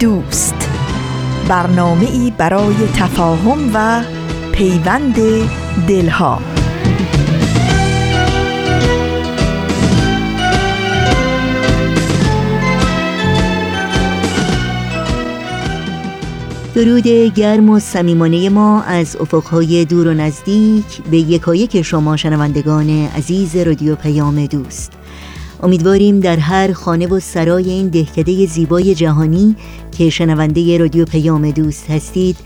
دوست. برنامه ای برای تفاهم و پیوند دلها. درود گرم و صمیمانه ما از افقهای دور و نزدیک به یکایک شما شنوندگان عزیز رادیو پیام دوست. امیدواریم در هر خانه و سرای این دهکده زیبای جهانی که شنونده رادیو پیام دوست هستید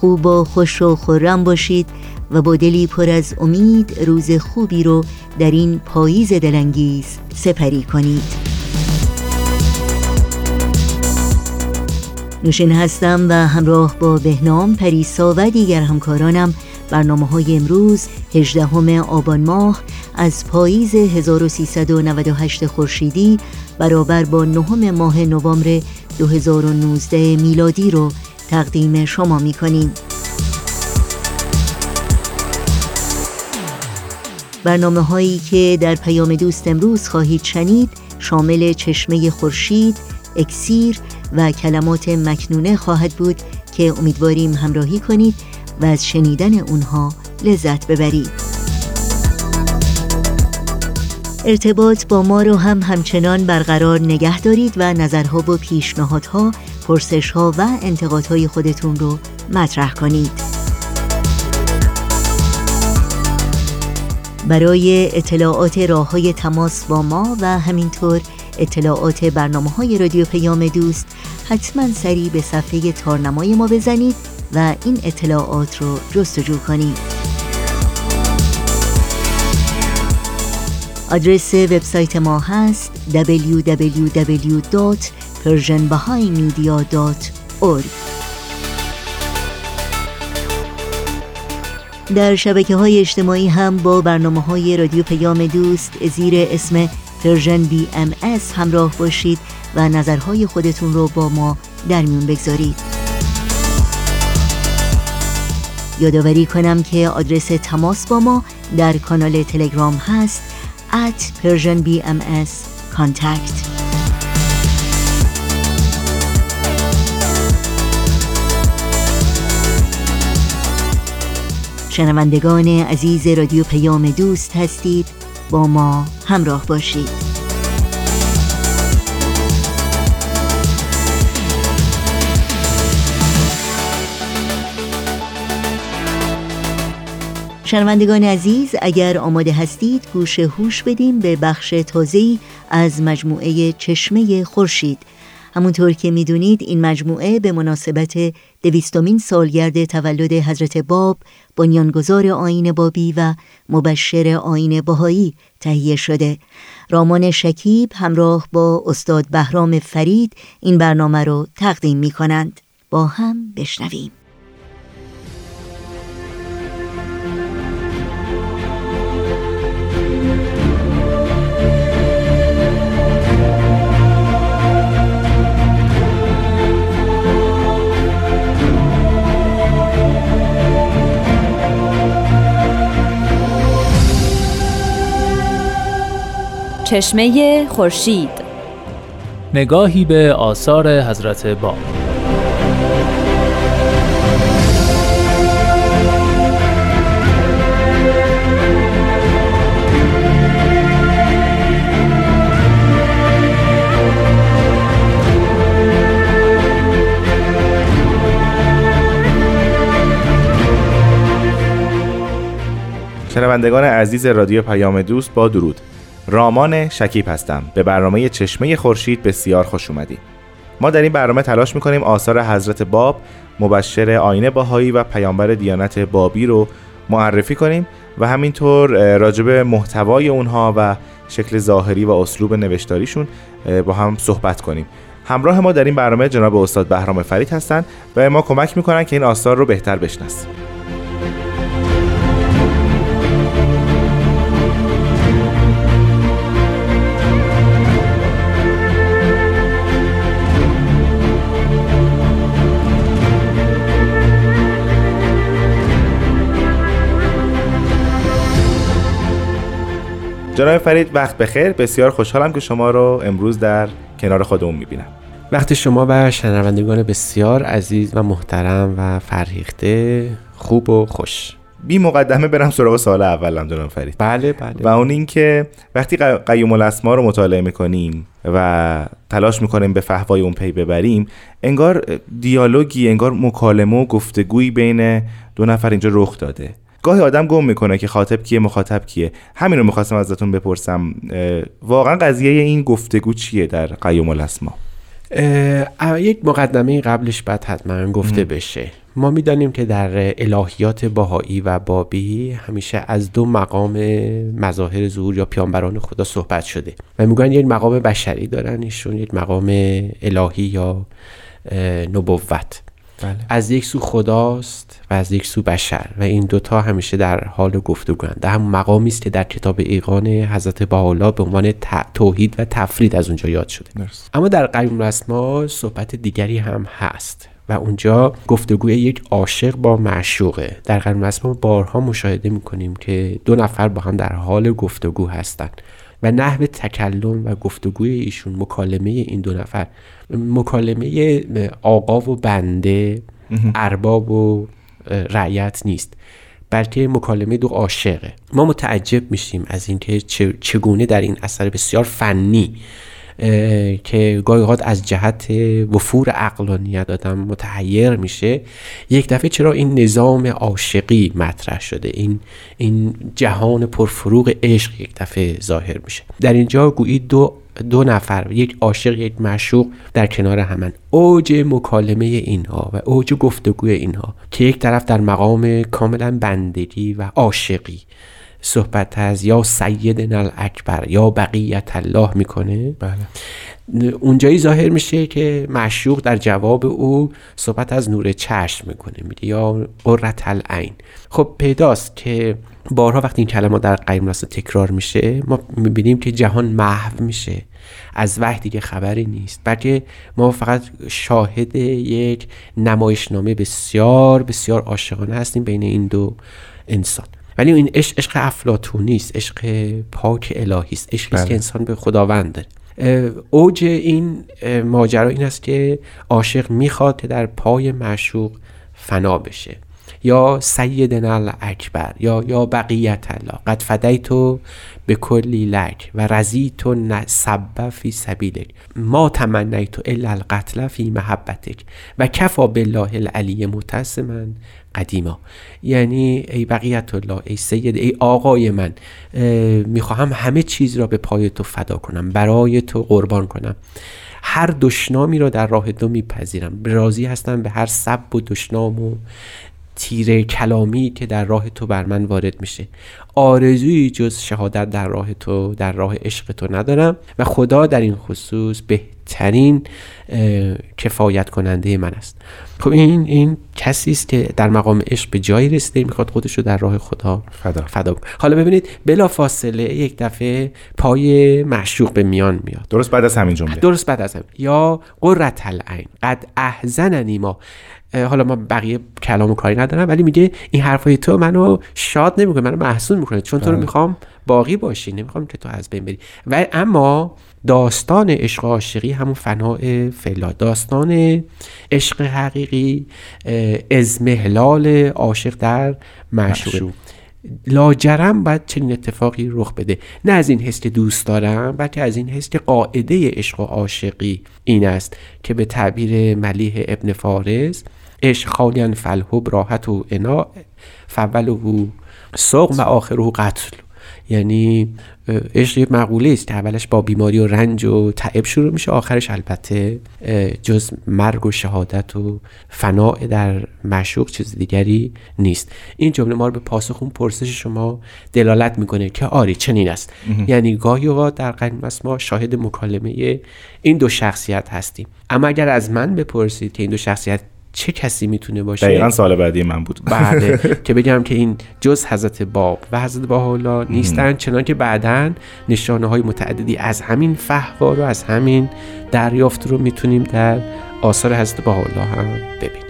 خوب و خوش و خورم باشید و با دلی پر از امید روز خوبی رو در این پاییز دلانگیز سپری کنید. نوشین هستم و همراه با بهنام پریسا و دیگر همکارانم برنامه های امروز 18 آبان ماه از پاییز 1398 خورشیدی برابر با نهم ماه نوامبر 2019 میلادی رو تقدیم شما می کنیم. برنامه هایی که در پیام دوست امروز خواهید شنید شامل چشمه خورشید، اکسیر و کلمات مکنونه خواهد بود که امیدواریم همراهی کنید و از شنیدن اونها لذت ببرید. ارتباط با ما رو هم همچنان برقرار نگه دارید و نظرها و پیشنهادها، پرسشها و انتقادهای خودتون رو مطرح کنید. برای اطلاعات راه های تماس با ما و همینطور اطلاعات برنامه های رادیو پیام دوست حتما سریع به صفحه تارنمای ما بزنید و این اطلاعات رو جستجو کنید. آدرس وبسایت ما هست www.persianbahaimedia.org در شبکه های اجتماعی هم با برنامه های رادیو پیام دوست زیر اسم Persian BMS همراه باشید و نظرهای خودتون رو با ما در میون بگذارید. یادآوری کنم که آدرس تماس با ما در کانال تلگرام هست at Persian BMS contact. شنوندگان عزیز رادیو پیام دوست هستید با ما همراه باشید. شنوندگان عزیز اگر آماده هستید گوش هوش بدیم به بخش تازه‌ای از مجموعه چشمه خورشید. همونطور که می‌دونید این مجموعه به مناسبت دویستمین سالگرد تولد حضرت باب بنیانگذار آین بابی و مبشر آین باهایی تهیه شده. رامان شکیب همراه با استاد بهرام فرید این برنامه رو تقدیم می کنند با هم بشنویم. چشمه خورشید. نگاهی به آثار حضرت با. شنوندگان عزیز رادیو پیام دوست با درود. رامان شکیب هستم. به برنامه چشمه خورشید بسیار خوش اومدید ما در این برنامه تلاش می‌کنیم آثار حضرت باب مبشر آین باهایی و پیامبر دیانت بابی رو معرفی کنیم و همینطور راجب محتوای اونها و شکل ظاهری و اسلوب نوشتاریشون با هم صحبت کنیم. همراه ما در این برنامه جناب استاد بهرام فرید هستند و ما کمک می‌کنن که این آثار رو بهتر بشناسیم. جناب فرید وقت بخیر. بسیار خوشحالم که شما رو امروز در کنار خودمون می‌بینم. وقت شما و شنوندگان بسیار عزیز و محترم و فرهیخته خوب و خوش. بی مقدمه برم سراغ سال اولم جناب فرید. بله بله. و اون اینکه وقتی قیوم الاسما رو مطالعه می‌کنیم و تلاش می‌کنیم به فهوای اون پی ببریم انگار دیالوگی انگار مکالمه و گفتگویی بین دو نفر اینجا رخ داده. گاهی آدم گم می‌کنه که خاطب کیه مخاطب کیه. همین رو می‌خواستم ازتون بپرسم. واقعا قضیه این گفتگو چیه در قیوم الاسما؟ یک مقدمه قبلش باید حتما گفته بشه. ما می‌دانیم که در الهیات باهایی و بابی همیشه از دو مقام مظاهر ظهور یا پیانبران خدا صحبت شده و میگن یک مقام بشری دارن ایشون یک مقام الهی یا نبوت. بله. از یک سو خداست و از یک سو بشر و این دوتا همیشه در حال گفتگوند در هم مقامی است که در کتاب ایقان حضرت بحالا به عنوان توحید و تفرید از اونجا یاد شده. اما در قیوم رسما صحبت دیگری هم هست و اونجا گفتگوی یک عاشق با معشوقه. در قیوم رسما بارها مشاهده می‌کنیم که دو نفر با هم در حال گفتگو هستند. و نحو تکلم و گفتگوی ایشون مکالمه این دو نفر مکالمه آقا و بنده ارباب و رعیت نیست بلکه مکالمه دو عاشقه. ما متعجب میشیم از اینکه چگونه در این اثر بسیار فنی که گاهی اوقات از جهت وفور عقلانیت آدم متحیر میشه یک دفعه چرا این نظام عاشقی مطرح شده؟ این این جهان پرفروغ عشق یک دفعه ظاهر میشه. در اینجا گویی دو دو نفر یک عاشق یک معشوق در کنار همن. اوج مکالمه اینها و اوج گفتگوی اینها که یک طرف در مقام کاملا بندگی و عاشقی صحبت از یا سید نل اکبر یا بقیت الله می‌کنه؟ بله. اونجایی ظاهر میشه که معشوق در جواب او صحبت از نور چشم می‌کنه میگه یا قرت العین. خب پیداست که بارها وقتی این کلمات در قیم راست تکرار میشه ما می‌بینیم که جهان محو میشه از وحی دیگه خبری نیست بلکه ما فقط شاهد یک نمایشنامه بسیار بسیار عاشقانه هستیم بین این دو انسان. ولی این عشق عشق افلاطونی است عشق پاک الهی است عشقی است که بله. انسان به خداوند داره. اوج این ماجرا این است که عاشق می‌خواد در پای معشوق فنا بشه. یا سیدنا اکبر یا یا بقیت الله قد فدیتو به کلی لک و رزیت سبب فی سبیلک. ما تمنیت الا القتل فی محبتک. و کفا بالله العلی متسما قدیما. یعنی ای بقیت الله ای سید ای آقای من می‌خواهم همه چیز را به پای تو فدا کنم برای تو قربان کنم. هر دشنامی را در راه دو میپذیرم. راضی هستم به هر سب و دشنام و تیره کلامی که در راه تو بر من وارد میشه. آرزویی جز شهادت در راه تو در راه عشق تو ندارم و خدا در این خصوص بهترین کفایت کننده من است. خب این این کسی است که در مقام عشق به جایی رسیده می‌خواد خودش رو در راه خدا فدا, فدا حالا ببینید بلا فاصله یک دفعه پای معشوق به میان میاد. درست بعد از همین جمله. درست بعد از همین. یا قرت العین. قد احزننی ما. حالا ما بقیه کلام و کاری ندارم ولی میگه این حرفای تو منو شاد نمی‌کنه منو محسون می‌کنه چون تو رو بله. می‌خوام باقی باشی نمی‌خوام که تو از بین بری. و اما داستان عشق عاشقی همون فناع فلا داستان عشق حقیقی ازمهلال عاشق در معشوق. لاجرم باید چنین اتفاقی رخ بده. نه از این حس که دوست دارم بلکه از این حس که قاعده عشق و عاشقی این است که به تعبیر ملیح ابن فارز عشق خالیان فلحب راحت و انا فول و سوق و آخر و قتل. یعنی عشق یه مقوله است که اولش با بیماری و رنج و تعب شروع میشه آخرش البته جز مرگ و شهادت و فناع در مشوق چیز دیگری نیست. این جمله ما رو به پاسخ اون پرسش شما دلالت می‌کنه که آری چنین است. یعنی گاهی اوقات در قدیم ما شاهد مکالمه این دو شخصیت هستیم. اما اگر از من بپرسید که این دو شخصیت چه کسی می‌تونه باشه؟ دقیقا سال بعدی من بود. بله که بگم که این جز حضرت باب و حضرت باحالا نیستن چنان که بعدا نشانه های متعددی از همین فهوار و از همین دریافت رو می‌تونیم در آثار حضرت باحالا هم ببینیم.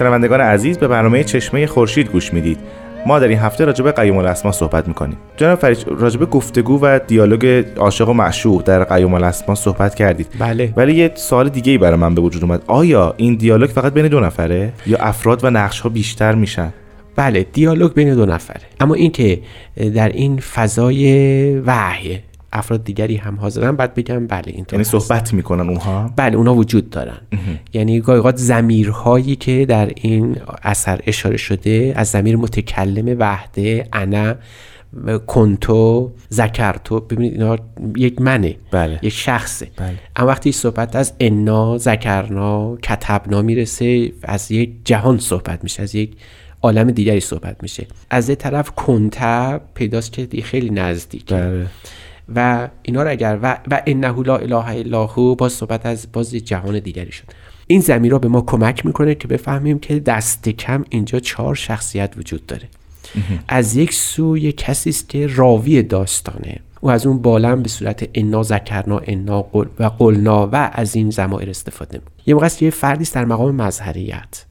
شنوندگان عزیز به برنامه چشمه خورشید گوش می‌دید. ما در این هفته راجع به قیوم الاسما صحبت می‌کنیم. جناب فرید راجع به گفتگو و دیالوگ عاشق و معشوق در قیوم الاسما صحبت کردید. بله. ولی یه سوال دیگه ای برای من به وجود اومد. آیا این دیالوگ فقط بین دو نفره یا افراد و نقش ها بیشتر میشن؟ بله دیالوگ بین دو نفره. اما اینکه در این فضای وحی افراد دیگری هم حاضرن. بعد بگم بله این یعنی صحبت می‌کنن اونها؟ بله اونها وجود دارن. یعنی گاهی زمیرهایی که در این اثر اشاره شده از زمیر متکلم وحده انا کنتو زکرتو. ببینید اینا یک منه. بله. یک شخصه. بله. اما وقتی صحبت از انا زکرنا کتبنا می‌رسه از یک جهان صحبت میشه از یک عالم دیگری صحبت میشه. از یه طرف کنتب پیداست که خیلی نزدیک بله. و اینا رو اگر و, و انه لا اله الا هو باز صحبت از باز جهان دیگری شد. این زمین را به ما کمک می‌کنه که بفهمیم که دست کم اینجا چهار شخصیت وجود داره. از یک سو یک کسی است که راوی داستانه. او از اون بالم به صورت انا ذکرنا انا قل و قلنا و از این زمایر استفاده می‌کنه. یه موقع یه فردی در مقام مظهریت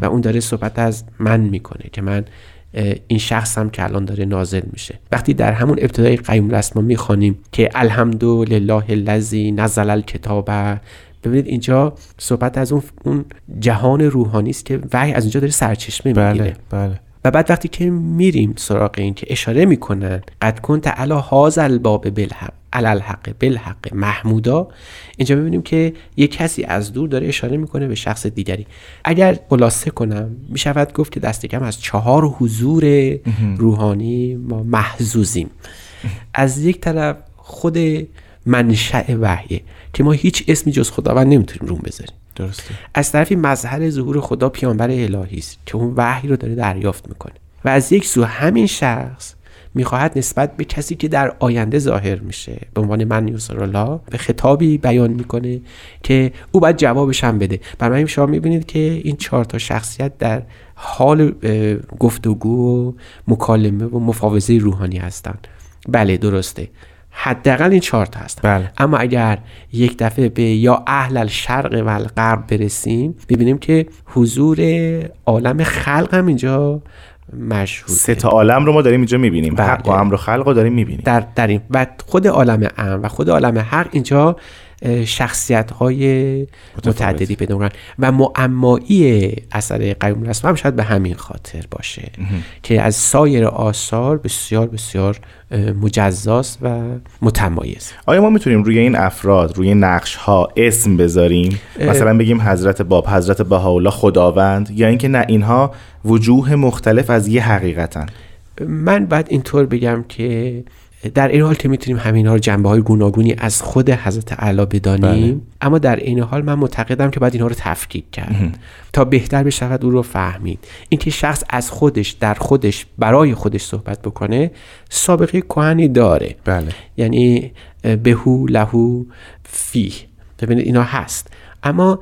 و اون داره صحبت از من می‌کنه که من این شخص هم که الان داره نازل میشه. وقتی در همون ابتدای قیوم الاسما می‌خوانیم که الحمدلله الذی نزل الکتاب. ببینید اینجا صحبت از اون اون جهان روحانی است که وحی از اینجا داره سرچشمه می‌گیره. بله. بله و بعد وقتی که میریم سراغ این که اشاره می‌کنن قد کنت علا هاز الباب بالحق. الحق بالحق محمودا. اینجا می‌بینیم که یک کسی از دور داره اشاره می‌کنه به شخص دیگری. اگر خلاصه کنم می‌شود گفت که دست کم از چهار حضور روحانی ما محزوزیم از یک طرف خود منشأ وحیه که ما هیچ اسمی جز خداوند نمی‌تونیم روم بذاریم. درسته. از طرفی مظهر ظهور خدا پیامبر الهی است که اون وحی رو داره دریافت می‌کنه. و از یک سو همین شخص می‌خواهد نسبت به کسی که در آینده ظاهر میشه. به عنوان من یوسر به خطابی بیان می‌کنه که او باید جوابش هم بده. برای شما می‌بینید که این چهار تا شخصیت در حال گفتگو و مکالمه و مفاوضه روحانی هستند. بله درسته. حداقل این چهار تا هستن بله. اما اگر یک دفعه به یا اهل الشرق و الغرب برسیم ببینیم که حضور عالم خلق هم اینجا مشهود سه تا عالم رو ما داریم اینجا می‌بینیم. بله. حق و امر و خلق رو داریم می‌بینیم. در, در این و خود عالم امر و خود عالم حق اینجا شخصیت های متعددی پیدا و معمایی اثر قیوم الاسما هم شاید به همین خاطر باشه که از سایر آثار بسیار بسیار مجزاست و متمایز. آیا ما می‌تونیم روی این افراد روی نقش ها اسم بذاریم؟ مثلا بگیم حضرت باب حضرت بهاءالله خداوند یا اینکه نه اینها وجوه مختلف از یه حقیقتن. من بعد اینطور بگم که در این حال که می‌تونیم همین ها رو جنبه های گوناگونی از خود حضرت علا بدانیم بله. اما در این حال من معتقدم که باید اینها رو تفکیک کرد. تا بهتر بشود او رو فهمید. اینکه شخص از خودش در خودش برای خودش صحبت بکنه سابقه کهنی داره. بله. یعنی بهو لهو فی ببینید اینا هست. اما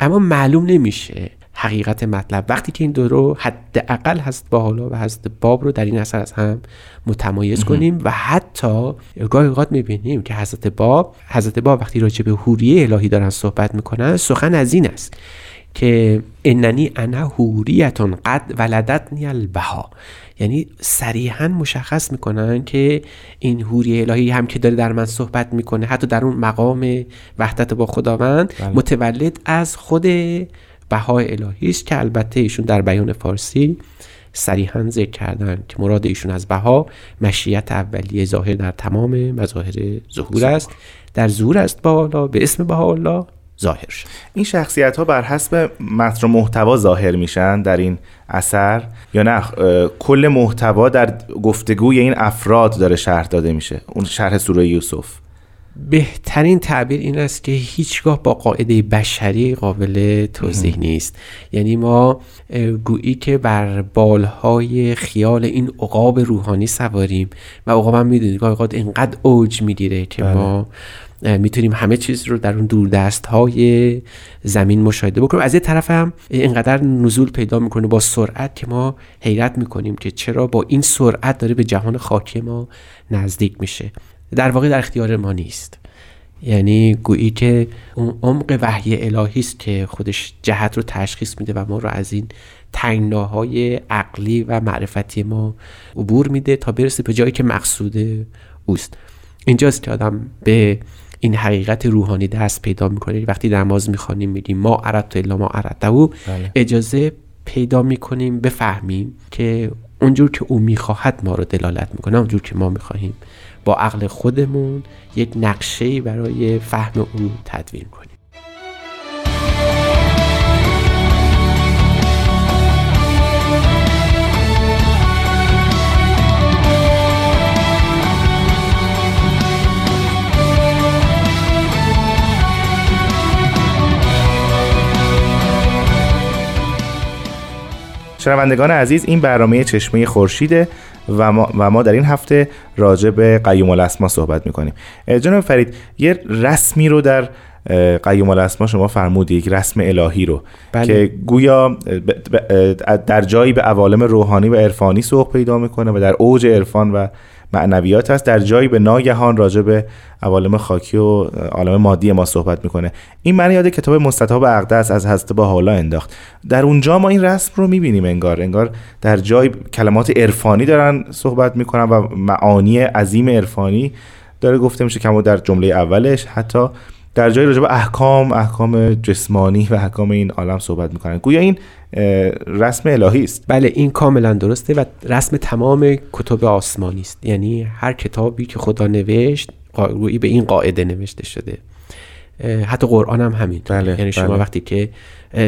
اما معلوم نمیشه حقیقت مطلب. وقتی که این دو رو حداقل هست با حالا و هست باب رو در این اثر از هم متمایز کنیم و حتی گاهی اوقات می‌بینیم که حضرت باب حضرت باب وقتی راجع به حوریه الهی دارن صحبت می‌کنن سخن از این است که اننی انا حوریتون قد ولدتنی البها. یعنی صریحا مشخص می‌کنن که این حوری الهی هم که داره در من صحبت می‌کنه حتی در اون مقام وحدت با خداوند بله. متولد از خود بها الهی است که البته ایشون در بیان فارسی صریحا ذکر کردن که مراد ایشون از بها مشیت اولیه ظاهر در تمام مظاهر ظهور است. در ظهور است بالا به اسم بها الله ظاهر شد. این شخصیت ها بر حسب متن و محتوا ظاهر میشن در این اثر یا نه؟ کل محتوا در گفتگوی این افراد داره شرح داده میشه. اون شرح سوره یوسف. بهترین تعبیر این است که هیچگاه با قاعده بشری قابل توضیح نیست. یعنی ما گویی که بر بالهای خیال این عقاب روحانی سواریم و عقاب هم می‌دونید گاهی اوقات اینقدر اوج می‌گیره که ما می‌تونیم همه چیز رو در اون دوردست های زمین مشاهده بکنیم. از یه طرف هم اینقدر نزول پیدا می‌کنه با سرعت که ما حیرت می‌کنیم که چرا با این سرعت داره به جهان خاکی ما نزدیک میشه. در واقع در اختیار ما نیست. یعنی گویی که اون عمق وحی الهی است که خودش جهت رو تشخیص میده و ما رو از این تنگناهای عقلی و معرفتی ما عبور میده تا برسه به جایی که مقصود اوست. اینجاست که آدم به این حقیقت روحانی دست پیدا می‌کنه. وقتی نماز می‌خوانیم میگیم ما اردت الا ما اردته بله. اجازه پیدا می‌کنیم بفهمیم که اونجور که او می‌خواهد ما رو دلالت می‌کنه اونجور که ما می‌خواهیم. با عقل خودمون یک نقشه برای فهم او تدوین کنیم. شنوندگان عزیز این برنامه چشمه خورشیده. و ما, و ما در این هفته راجع به قیوم الاسما صحبت می‌کنیم جناب فرید یه رسمی رو در قیوم الاسما شما فرمودید یک رسم الهی رو بله. که گویا در جایی به عوالم روحانی و عرفانی سوق پیدا می‌کنه و در اوج عرفان و معنویات هست. در جایی به ناگهان راجع به عوالم خاکی و عالم مادی ما صحبت می‌کنه. این من یاد کتاب مستطاب اقدس از حضرت با حالا انداخت. در اونجا ما این رسم رو می‌بینیم انگار. انگار در جای کلمات عرفانی دارن صحبت می‌کنن و معانی عظیم عرفانی داره گفته میشه کما در جمله اولش حتی در جای راجع به احکام احکام جسمانی و احکام این عالم صحبت می‌کنن. گویا این رسم الهی است. بله این کاملا درسته و رسم تمام کتب آسمانی است. یعنی هر کتابی که خدا نوشت گویی به این قاعده نوشته شده. حتی قرآن هم همین بله، یعنی شما بله. وقتی که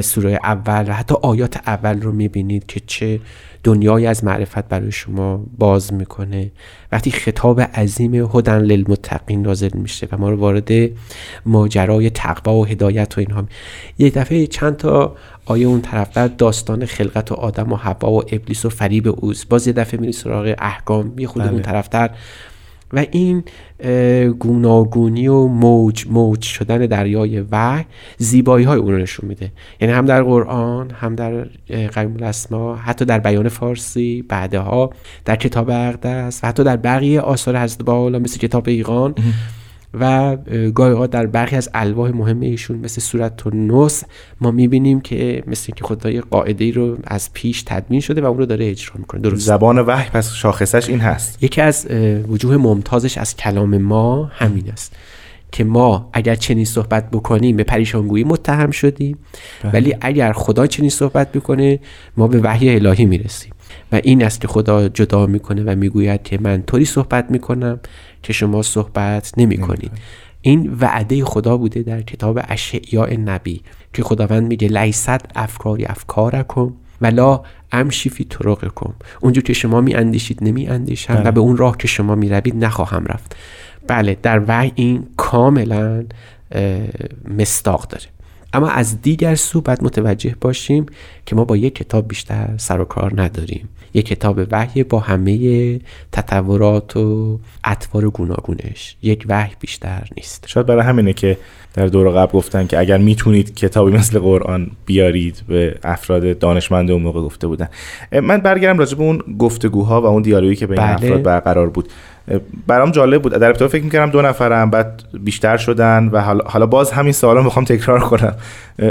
سوره اول و حتی آیات اول رو می‌بینید که چه دنیایی از معرفت برای شما باز می‌کنه. وقتی خطاب عظیم هدن للمتقین نازل میشه و ما رو وارد ماجرای تقوا و هدایت و اینها یک دفعه چند تا آیه اون طرفتر داستان خلقت و آدم و حوا و ابلیس و فریب اوست. باز یه دفعه میری سراغ احکام. یه خود بله. اون طرفتر و این گوناگونی و موج موج شدن دریای وحی زیبایی های اون رو نشون میده. یعنی هم در قرآن هم در اه، قیوم الاسما حتی در بیان فارسی بعدها در کتاب اقدس و حتی در بقیه آثار حضرت بحالا مثل کتاب ایقان و اه، گاهی اوقات در برخی از الواح مهم ایشون مثل صورت النص ما می‌بینیم که مثل که خدای قاعده ای رو از پیش تدوین شده و اون رو داره اجرا می‌کنه. درست. زبان وحی پس شاخصش این هست. یکی از وجوه ممتازش از کلام ما همین است که ما اگر چنین صحبت بکنیم به پریشانگویی متهم شدیم. ولی اگر خدا چنین صحبت بکنه ما به وحی الهی می‌رسیم. و این است که خدا جدا می‌کنه و می‌گوید که من طوری صحبت می‌کنم که شما صحبت نمی‌کنید. این وعده خدا بوده در کتاب اشعیاء نبی که خداوند میگه لیست افکاری افکارکم ولا امشی فی طرقکم. اونجور که شما می اندیشید نمی اندیشم و به اون راه که شما می روید نخواهم رفت. بله در وحی این کاملا مستاق داره. اما از دیگر سو باید متوجه باشیم که ما با یک کتاب بیشتر سر و کار نداریم. یک کتاب وحی با همه تطورات و اطوار گوناگونش. یک وحی بیشتر نیست. شاید برای همینه که در دور قبل گفتن که اگر می‌تونید کتابی مثل قرآن بیارید به افراد دانشمند اون موقع گفته بودن. من برگردم راجع به اون گفتگوها و اون دیالوگی که بین بله. افراد برقرار بود. برام جالب بود. در ابتدا فکر می‌کردم دو نفرم بعد بیشتر شدن و حالا, حالا باز همین سوالا می‌خوام تکرار کنم.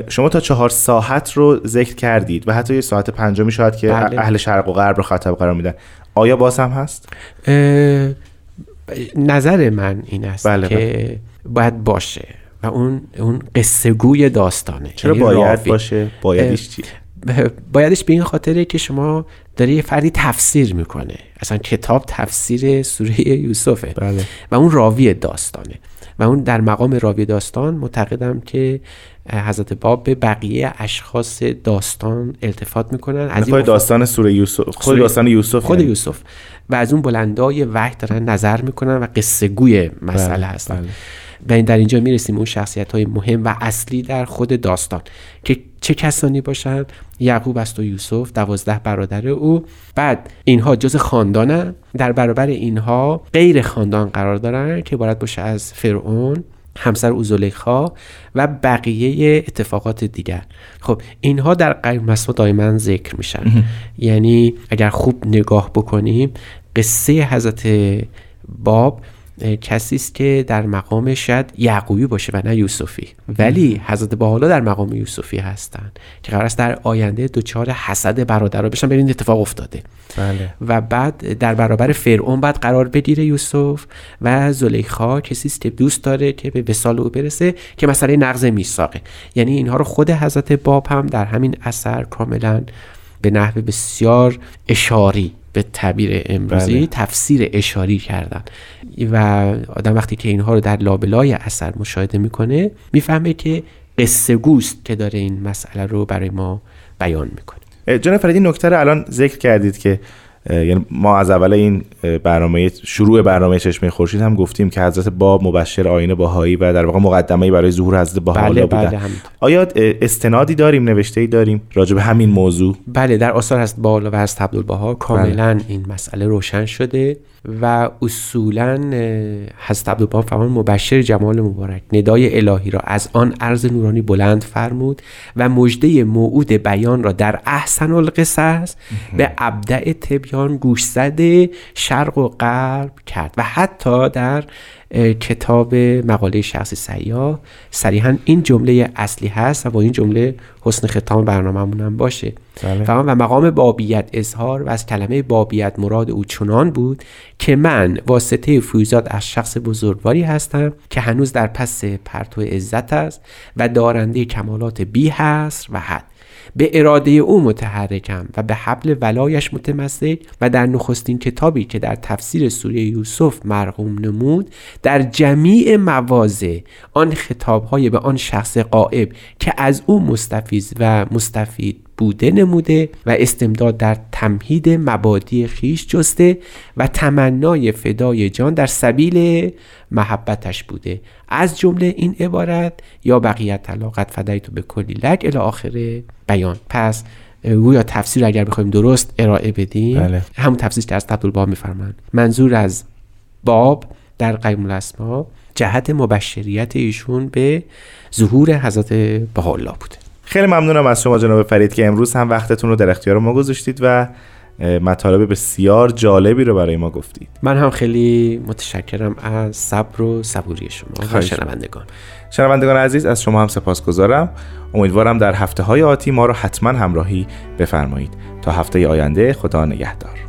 شما تا چهار ساعت رو ذکر کردید و حتی یه ساعت پنجمی شاید که بله. اهل شرق و غرب رو خطاب قرار میدن. آیا باز هم هست؟ اه، نظر من این است بله، که باید باشه و اون اون قصه گوی داستانه. چرا یعنی باید راوی. باشه؟ بایدش چی. بایدش به این خاطره که شما داره یه فردی تفسیر می‌کنه اصلا کتاب تفسیر سوره یوسفه بله. و اون راوی داستانه و اون در مقام راوی داستان معتقدم که حضرت باب به بقیه اشخاص داستان التفات می‌کنن از خود داستان سوره یوسف خود سوره- داستان یوسف خود یعنی. یوسف و از اون بلندای وحی دارن نظر می‌کنن و قصه گوی مسئله بله، هستن بله. و در اینجا می‌رسیم اون شخصیت های مهم و اصلی در خود داستان که چه کسانی باشن؟ یعقوب است و یوسف دوازده برادر او. بعد اینها جز خاندانن در برابر اینها غیر خاندان قرار دارن که عبارت باشه از فرعون همسر او زلیخا و بقیه اتفاقات دیگر. خب اینها در قیم مسما دائما ذکر میشن. یعنی اگر خوب نگاه بکنیم قصه حضرت باب کسی است که در مقام شاید یعقوبی باشه و نه یوسفی. ولی حضرت باحالا در مقام یوسفی هستند که قرار است در آینده دچار حسد برادرها بشن. ببینید اتفاق افتاده. بله. و بعد در برابر فرعون بعد قرار بگیره یوسف و زلیخا کسی است که دوست داره که به وصال او برسه که مسئله نقض میثاقه یعنی اینها رو خود حضرت باب هم در همین اثر کاملا به نحو بسیار اشاری به تعبیر امروزی بله. تفسیر اشاری کردن و آدم وقتی که اینها رو در لابلای اثر مشاهده می‌کنه می‌فهمه که قصه گوست که داره این مسئله رو برای ما بیان می‌کنه جناب فرید این نکته رو الان ذکر کردید که یعنی ما از اول این برنامه شروع برنامه چشمه خورشید هم گفتیم که حضرت باب مبشر آینه باهایی و در واقع مقدمه برای ظهور حضرت بهاءالله بله بودن. بله آیا استنادی داریم نوشته ای داریم راجع به همین موضوع؟ بله در آثار هست بالا و هست عبدالبها کاملا این مسئله روشن شده. و اصولا حضرت عبدالبها فرمان مبشر جمال مبارک ندای الهی را از آن عرض نورانی بلند فرمود و مژده موعود بیان را در احسن القصص به ابدع تبیان گوشزد شرق و غرب کرد و حتی در کتاب مقاله شخصی سیاه. صریحا این جمله اصلی هست و با این جمله حسن ختام برنامه‌مون هم باشه. بله. و مقام بابیت اظهار و از کلمه بابیت مراد او چنان بود که من واسطه فیوزات از شخص بزرگواری هستم که هنوز در پس پرتو عزت است و دارنده کمالات بی حصر و حد. به اراده او متحرکم و به حبل ولایش متمسک و در نخستین کتابی که در تفسیر سوره یوسف مرقوم نمود در جمیع مواضع آن خطابهای به آن شخص قائب که از او مستفیض و مستفید بوده نموده و استمداد در تمهید مبادی خیش جسته و تمنای فدای جان در سبیل محبتش بوده. از جمله این عبارت یا بقیت طلاقت فدیتو به کلی لک الی آخر بیان. پس گویا تفسیر اگر بخوایم درست ارائه بدیم بله. همون تفسیر که از عبدالبها میفرمند منظور از باب در قیم الاسما جهت مبشریت ایشون به ظهور حضرت بهاءالله بوده خیلی ممنونم از شما جناب فرید که امروز هم وقتتون رو در اختیار ما گذاشتید و مطالب بسیار جالبی رو برای ما گفتید. من هم خیلی متشکرم از صبر و صبوری شما و شنوندگان. شنوندگان عزیز از شما هم سپاسگزارم. امیدوارم در هفته های آتی ما رو حتما همراهی بفرمایید. تا هفته آینده خدا نگهدار.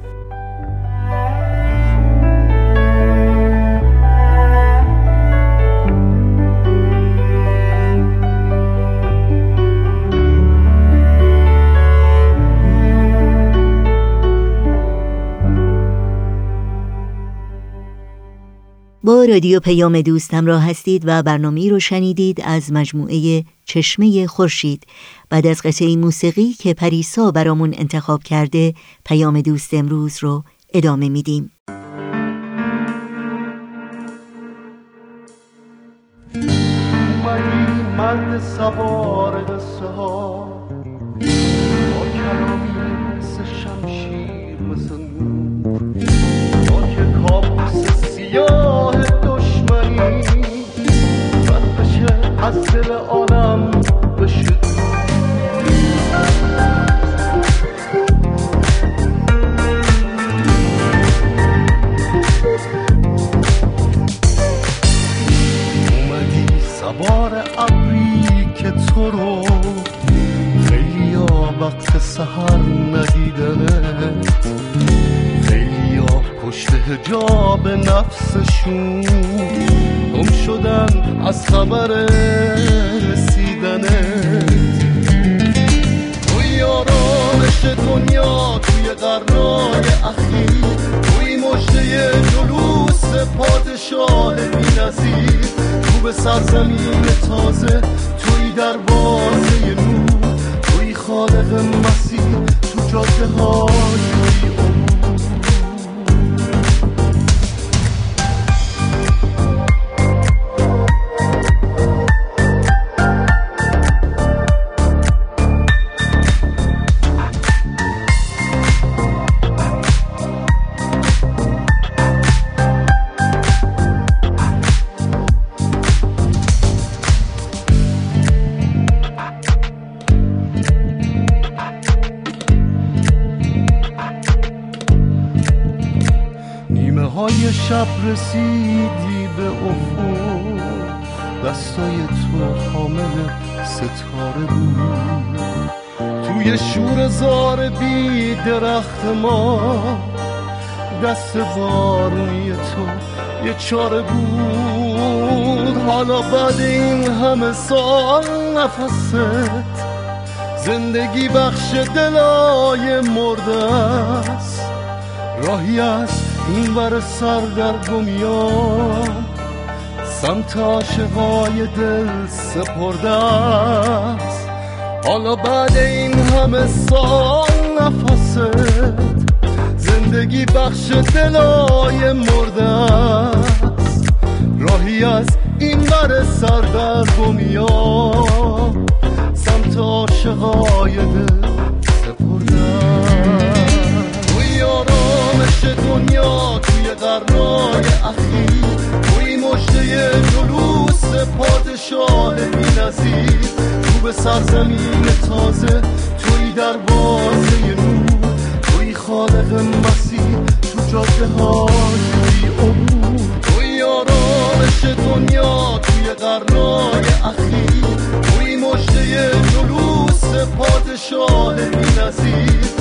با رادیو پیام دوست همراه هستید و برنامه رو شنیدید از مجموعه چشمه خورشید. بعد از قطعه موسیقی که پریسا برامون انتخاب کرده پیام دوست امروز رو ادامه میدیم. مرد سوار شب رسیدی به افق. دستای تو حامل ستاره بود. توی شور زار بی درخت ما دست بارونی تو یه چاره بود. حالا بعد این همه سال نفست. زندگی بخش دلای مرده است. راهی است این بر سر در گمیان سمت عاشقای دل سپرده است. حالا بعد این همه سال نفست. زندگی بخش دلای مرده است. راهی از این بر سر در گمیان سمت عاشقای دل سپرده توی آرامش دنیا توی قرنای اخیر. توی مجده جلوس پادشاه بی نظیر تو به سرزمین تازه توی دروازه نور. توی خالق مسیر تو جاده های بی عبور توی آرامش دنیا توی قرنای اخیر. توی مجده جلوس پادشاه بی نظیر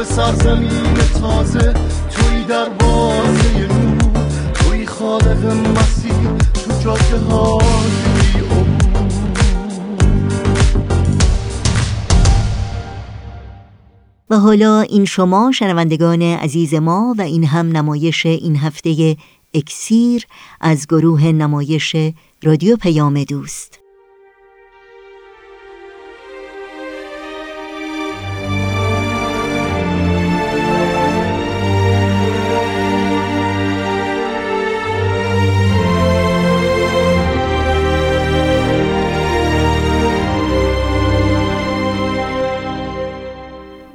به سرزمین تازه توی دروازه نور توی خالق مسیر تو جاده های و حالا این شما شنوندگان عزیز ما و این هم نمایش این هفته اکسیر از گروه نمایش رادیو پیام دوست.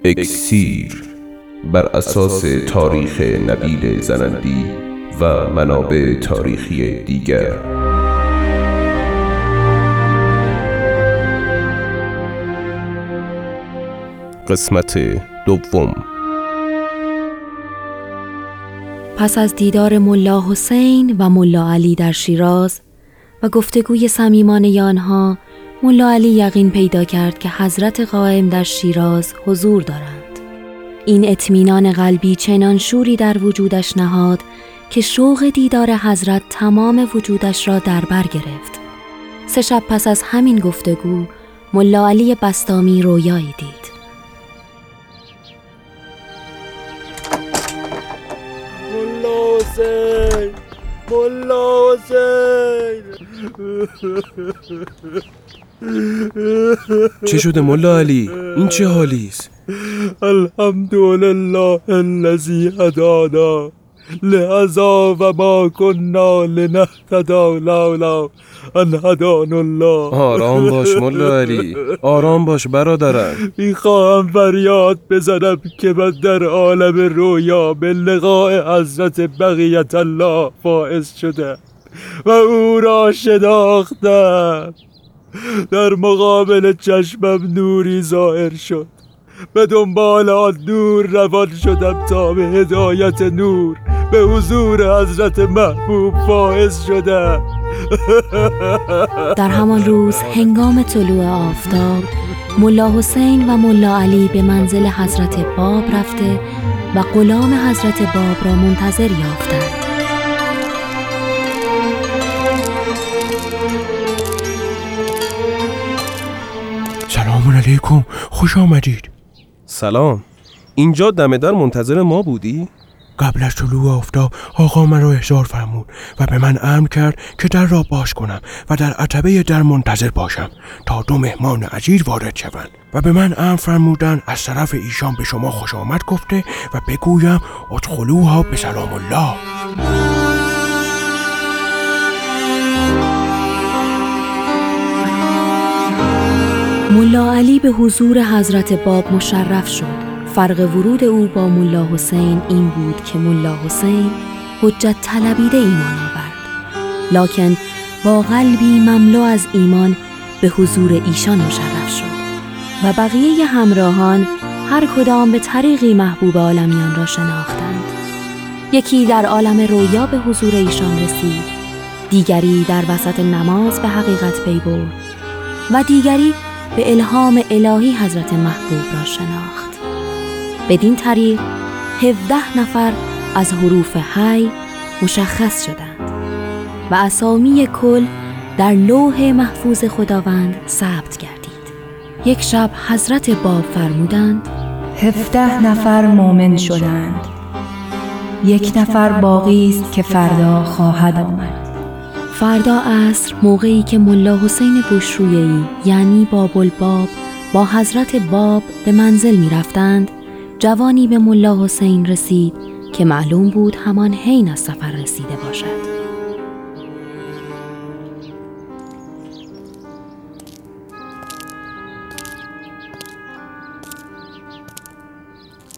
اکسیر بر اساس تاریخ نبیل زنندی و منابع تاریخی دیگر. قسمت دوم. پس از دیدار ملا حسین و ملا علی در شیراز و گفتگوی صمیمانه آنها ملا علی یقین پیدا کرد که حضرت قائم در شیراز حضور دارند. این اطمینان قلبی چنان شوری در وجودش نهاد که شوق دیدار حضرت تمام وجودش را در بر گرفت. سه شب پس از همین گفتگو ملا علی بستامی رویایی دید. ملا حسین ملا حسین. چه شده ملا علی؟ این چه حالیست؟ الحمدلله الذی هدانا لهذا و ما کنا لنهتدا لولا ان هدانا الله آرام باش ملا علی آرام باش برادرم می‌خواهم فریاد بزنم که من در عالم رویا به لقاء حضرت بقیت الله فائز شده و او را شناختم در مقابل چشمم نوری ظاهر شد. به دنبال آن نور روان شدم تا به هدایت نور. به حضور حضرت محبوب فائز شدم. در همان روز هنگام طلوع آفتاب ملا حسین و ملا علی به منزل حضرت باب رفته و غلام حضرت باب را منتظر یافتند. خوش آمدید. سلام. اینجا دم در منتظر ما بودی؟ قبل از طلوع آفتاب آقا من را احضار فرمود و به من امر کرد که در را باز کنم و در عتبه در منتظر باشم تا دو مهمان عزیز وارد شوند و به من امر فرمودن از طرف ایشان به شما خوش آمد گفته و بگویم ادخلوها به سلام الله. ملا علی به حضور حضرت باب مشرف شد. فرق ورود او با ملا حسین این بود که ملا حسین حجت طلبیده ایمان آورد. لکن با قلبی مملو از ایمان به حضور ایشان مشرف شد و بقیه همراهان هر کدام به طریقی محبوب عالمیان را شناختند. یکی در عالم رویا به حضور ایشان رسید دیگری در وسط نماز به حقیقت پی برد و دیگری به الهام الهی حضرت محبوب را شناخت. بدین طریق 17 نفر از حروف حی مشخص شدند و اسامی کل در لوح محفوظ خداوند ثبت گردید. یک شب حضرت باب فرمودند هفده نفر مؤمن شدند. یک نفر باقی است که فردا خواهد آمد. فردا عصر موقعی که ملا حسین بشرویهی یعنی باب الباب با حضرت باب به منزل می رفتند جوانی به ملا حسین رسید که معلوم بود همان حین از سفر رسیده باشد.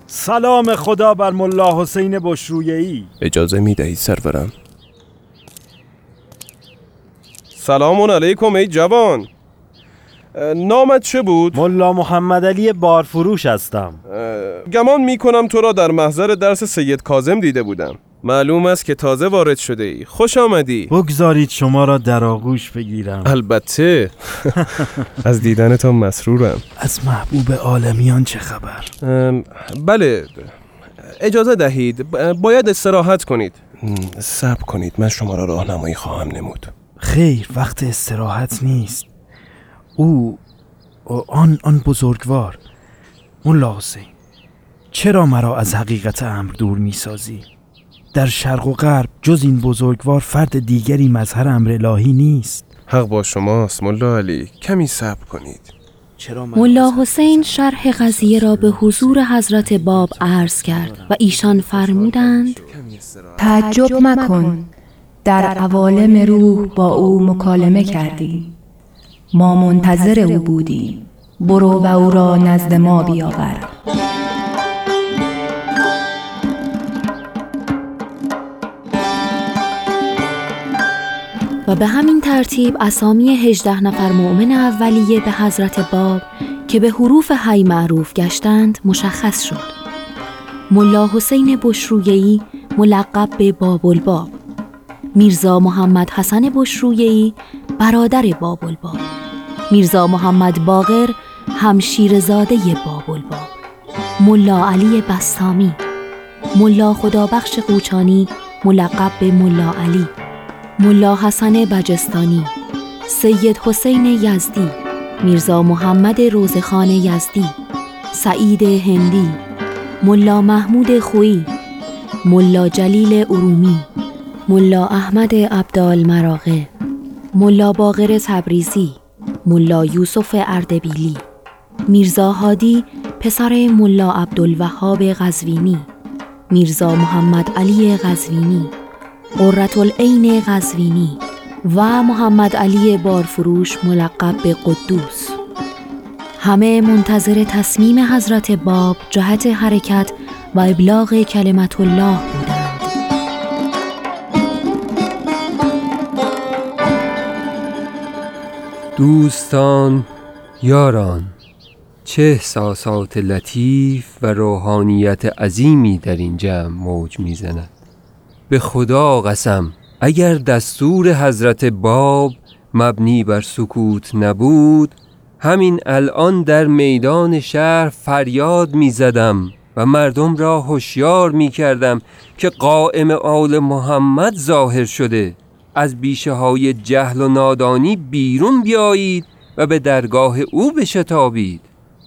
سلام خدا بر ملا حسین بشرویهی اجازه می دهید سرورم؟ سلام علیکم ای جوان. نامت چه بود؟ ملا محمد علی بارفروش هستم. گمان می کنم تو را در محضر درس سید کازم دیده بودم. معلوم است که تازه وارد شده ای خوش آمدی. بگذارید شما را در آغوش بگیرم. البته. از دیدنتان مسرورم. از محبوب عالمیان چه خبر؟ بله. اجازه دهید. باید استراحت کنید. صبر کنید. من شما را راهنمایی خواهم نمود. خیر وقت استراحت نیست. او آن آن بزرگوار ملا حسین چرا مرا از حقیقت امر دور می سازی؟ در شرق و غرب جز این بزرگوار فرد دیگری مظهر امر الهی نیست. حق با شماست ملا علی کمی صبر کنید. ملا حسین شرح قضیه را به حضور حضرت باب عرض کرد و ایشان فرمودند تعجب مکن. در عوالم روح با او مکالمه کردی ما منتظر او بودیم. برو و او را نزد ما بیاور. و به همین ترتیب اسامی هجده نفر مؤمن اولیه به حضرت باب که به حروف حی معروف گشتند مشخص شد. ملا حسین بشرویهی ملقب به باب الباب میرزا محمد حسن بشرویهی برادر باب الباب میرزا محمد باغر همشیرزاده باب الباب ملا علی بستامی. ملا خدابخش قوچانی ملقب به ملا علی. ملا حسن بجستانی. سید حسین یزدی. میرزا محمد روزخان یزدی. سعید هندی. ملا محمود خویی ملا جلیل ارومی. ملا احمد عبدال مراغه ملا باقر تبریزی ملا یوسف اردبیلی میرزا هادی پسر ملا عبدالوهاب غزوینی میرزا محمد علی غزوینی قررت العین غزوینی و محمد علی بارفروش ملقب به قدوس. همه منتظر تصمیم حضرت باب جهت حرکت و ابلاغ کلمت الله دوستان یاران چه احساسات لطیف و روحانیت عظیمی در این جمع موج می‌زند. به خدا قسم اگر دستور حضرت باب مبنی بر سکوت نبود همین الان در میدان شهر فریاد می زدم و مردم را هوشیار می کردم که قائم آل محمد ظاهر شده. از بیشه های جهل و نادانی بیرون بیایید و به درگاه او بشتابید.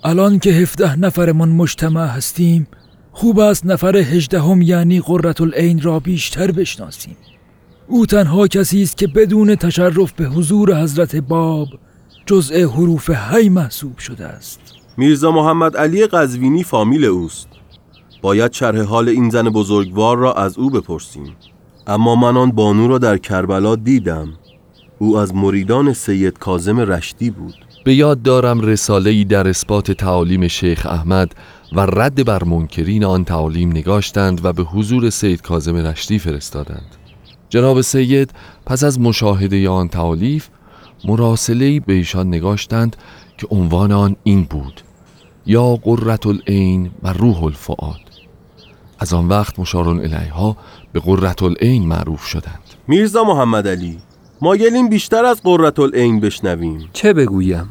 الان که هفده نفرمان مجتمع هستیم خوب است نفر هجدهم یعنی قررت العین را بیشتر بشناسیم. او تنها کسی است که بدون تشرف به حضور حضرت باب جزء حروف هی محسوب شده است. میرزا محمد علی قزوینی فامیل اوست. باید شرح حال این زن بزرگوار را از او بپرسیم. اما من آن بانو را در کربلا دیدم. او از مریدان سید کازم رشدی بود. به یاد دارم رساله ای در اثبات تعالیم شیخ احمد و رد بر منکرین آن تعالیم نگاشتند و به حضور سید کازم رشدی فرستادند. جناب سید پس از مشاهده آن تعالیف مراسله به ایشان نگاشتند که عنوان آن این بود یا قررت العین و روح الفعاد از آن وقت مشارون الیها به قررت العین معروف شدند. میرزا محمد علی مایلیم بیشتر از قررت العین بشنویم. چه بگویم؟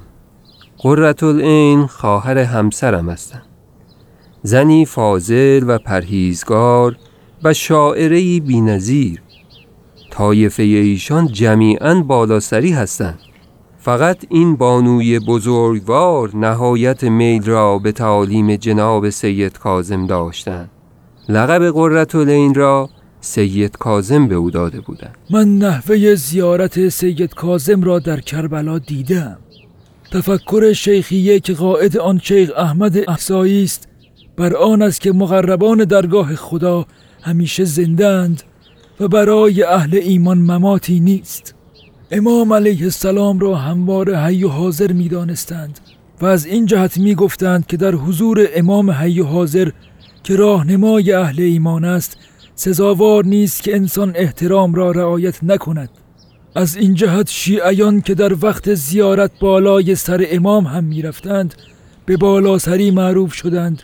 قررت العین خواهر همسرم هستند زنی فاضل و پرهیزگار و شاعره بینظیر. طایفه ایشان جمیعا بالاسری هستند. فقط این بانوی بزرگوار نهایت میل را به تعالیم جناب سید کازم داشتند. لقب قررت العین را سید کازم به او داده بودند. من نحوه زیارت سید کازم را در کربلا دیدم. تفکر شیخیه که قائد آن شیخ احمد احسایی است بر آن است که مقربان درگاه خدا همیشه زندند و برای اهل ایمان مماتی نیست. امام علیه السلام را همواره حی و حاضر می دانستند و از این جهت می گفتند که در حضور امام حی و حاضر که راهنمای اهل ایمان است سزاوار نیست که انسان احترام را رعایت نکند. از این جهت شیعیان که در وقت زیارت بالای سر امام هم می رفتند به بالا سری معروف شدند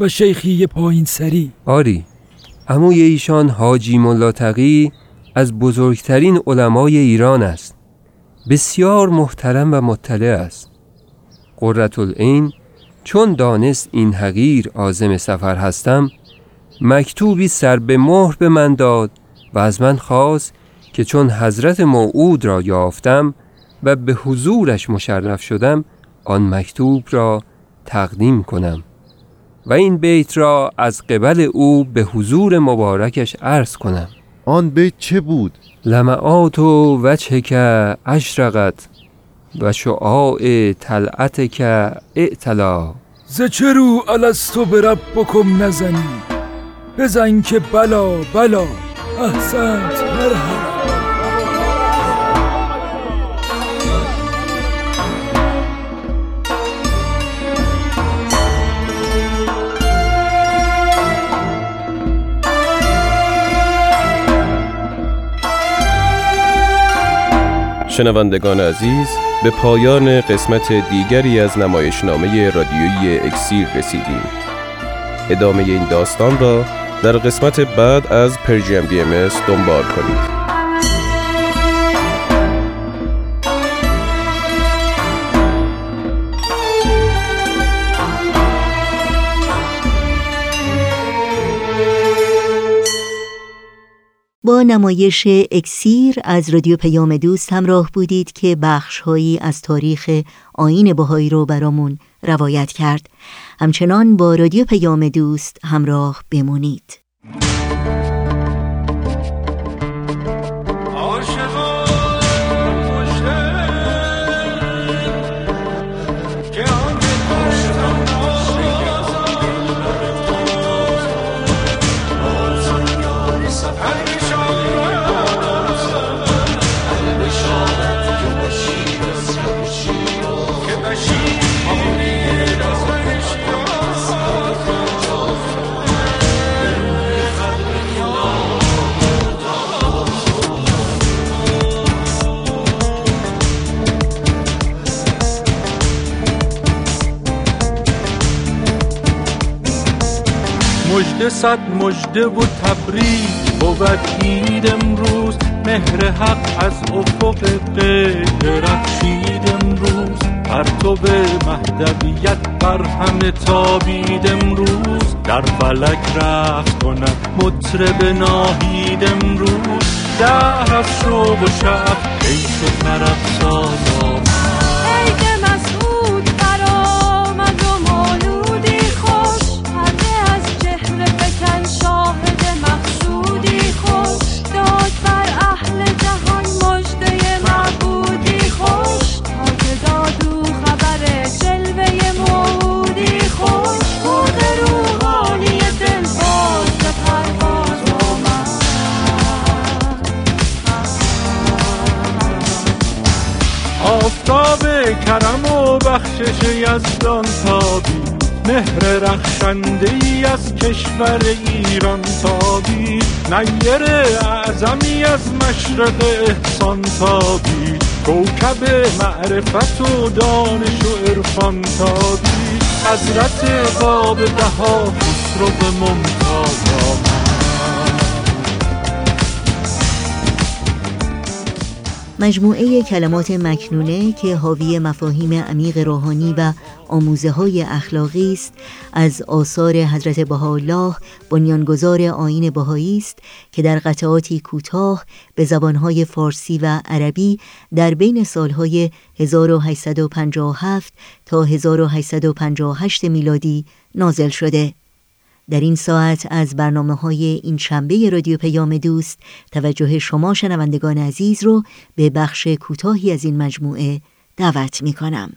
و شیخی پایین سری. آری عموی ایشان حاجی ملا تقی از بزرگترین علمای ایران است. بسیار محترم و مطلع است. قررت العین چون دانست این حقیر آزم سفر هستم مکتوبی سر به مهر به من داد و از من خواست که چون حضرت موعود را یافتم و به حضورش مشرف شدم آن مکتوب را تقدیم کنم. و این بیت را از قبل او به حضور مبارکش عرض کنم. آن بیت چه بود؟ لمعات و وجه که اشرقت و شعاع طلعت که اعتلا. ز چه رو الستو به ربکم نزنی. بزن که بلا بلا. احسنت مرحبا. شنوندگان عزیز به پایان قسمت دیگری از نمایشنامه رادیویی اکسیر رسیدیم. ادامه این داستان را در قسمت بعد از پرژیم بی ام دنبال کنید. با نمایش اکسیر از رادیو پیام دوست همراه بودید که بخشهایی از تاریخ آین بهایی رو برامون روایت کرد. همچنان با رادیو پیام دوست همراه بمونید. صد مجده و تبریک بود عید امروز. مهر حق از افق غیر رخشید امروز. پرتو مهدویت بر همه تابید امروز. در فلک رفت کند مطرب ناهید امروز. ده از شوق و شب عیش و طرف ساز بخشش یزدان تابی مهر رخشنده ای از کشور ایران تابی. نیر اعظمی از مشرق احسان تابی کوکب معرفت و دانش و عرفان تابی. حضرت باب بها خسرو ممتاز مجموعه کلمات مکنونه که حاوی مفاهیم عمیق روحانی و آموزه های اخلاقی است از آثار حضرت بهاءالله بنیانگذار آین بهایی است که در قطعاتی کوتاه به زبانهای فارسی و عربی در بین سالهای 1857 تا 1858 میلادی نازل شده. در این ساعت از برنامه های این شنبه رادیو پیام دوست توجه شما شنوندگان عزیز رو به بخش کوتاهی از این مجموعه دعوت می کنم.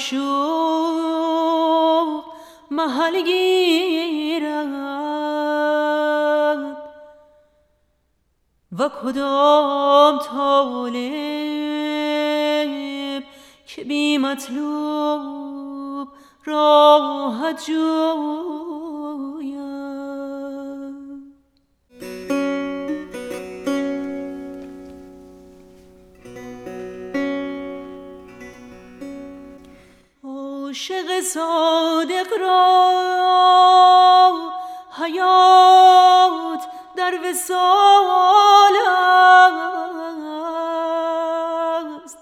معشوق محل گیرد و کدام طالب که بی مطلوب راحت جویم صادق را حیات در وسال است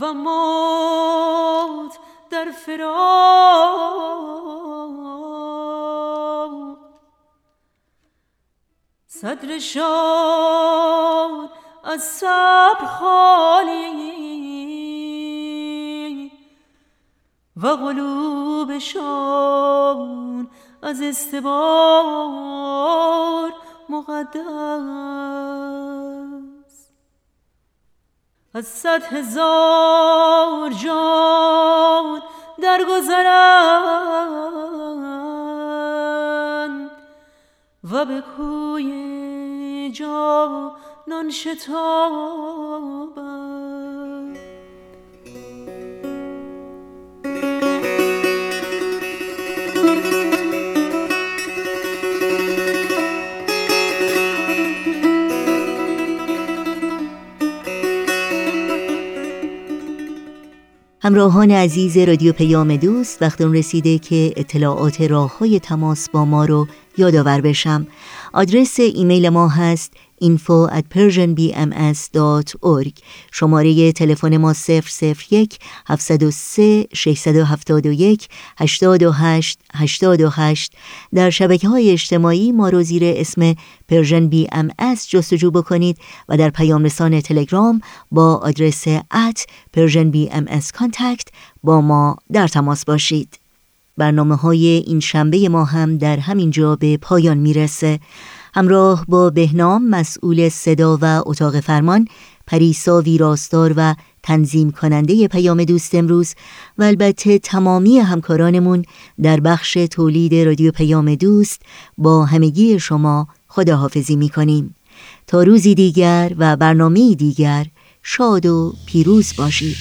و موت در فراق. صدرشان از صبر خالی و قلوبشان از استبار مقدس. از صد هزار جان درگذرند و به کوی جانان شتابند همراهان عزیز رادیو پیام دوست وقت اون رسیده که اطلاعات راه های تماس با ما رو یادآور بشم. آدرس ایمیل ما هست info at persianbms.org شماره تلفن ما 001 703 671 828 828 در شبکه های اجتماعی ما رو زیر اسم Persian BMS جستجو بکنید و در پیام رسان تلگرام با آدرس at Persian BMS با ما در تماس باشید. برنامه های این شنبه ما هم در همین جا به پایان می‌رسه. همراه با بهنام مسئول صدا و اتاق فرمان پریسا ویراستار و تنظیم کننده پیام دوست امروز و البته تمامی همکارانمون در بخش تولید رادیو پیام دوست با همگی شما خداحافظی می‌کنیم. تا روزی دیگر و برنامه دیگر شاد و پیروز باشید.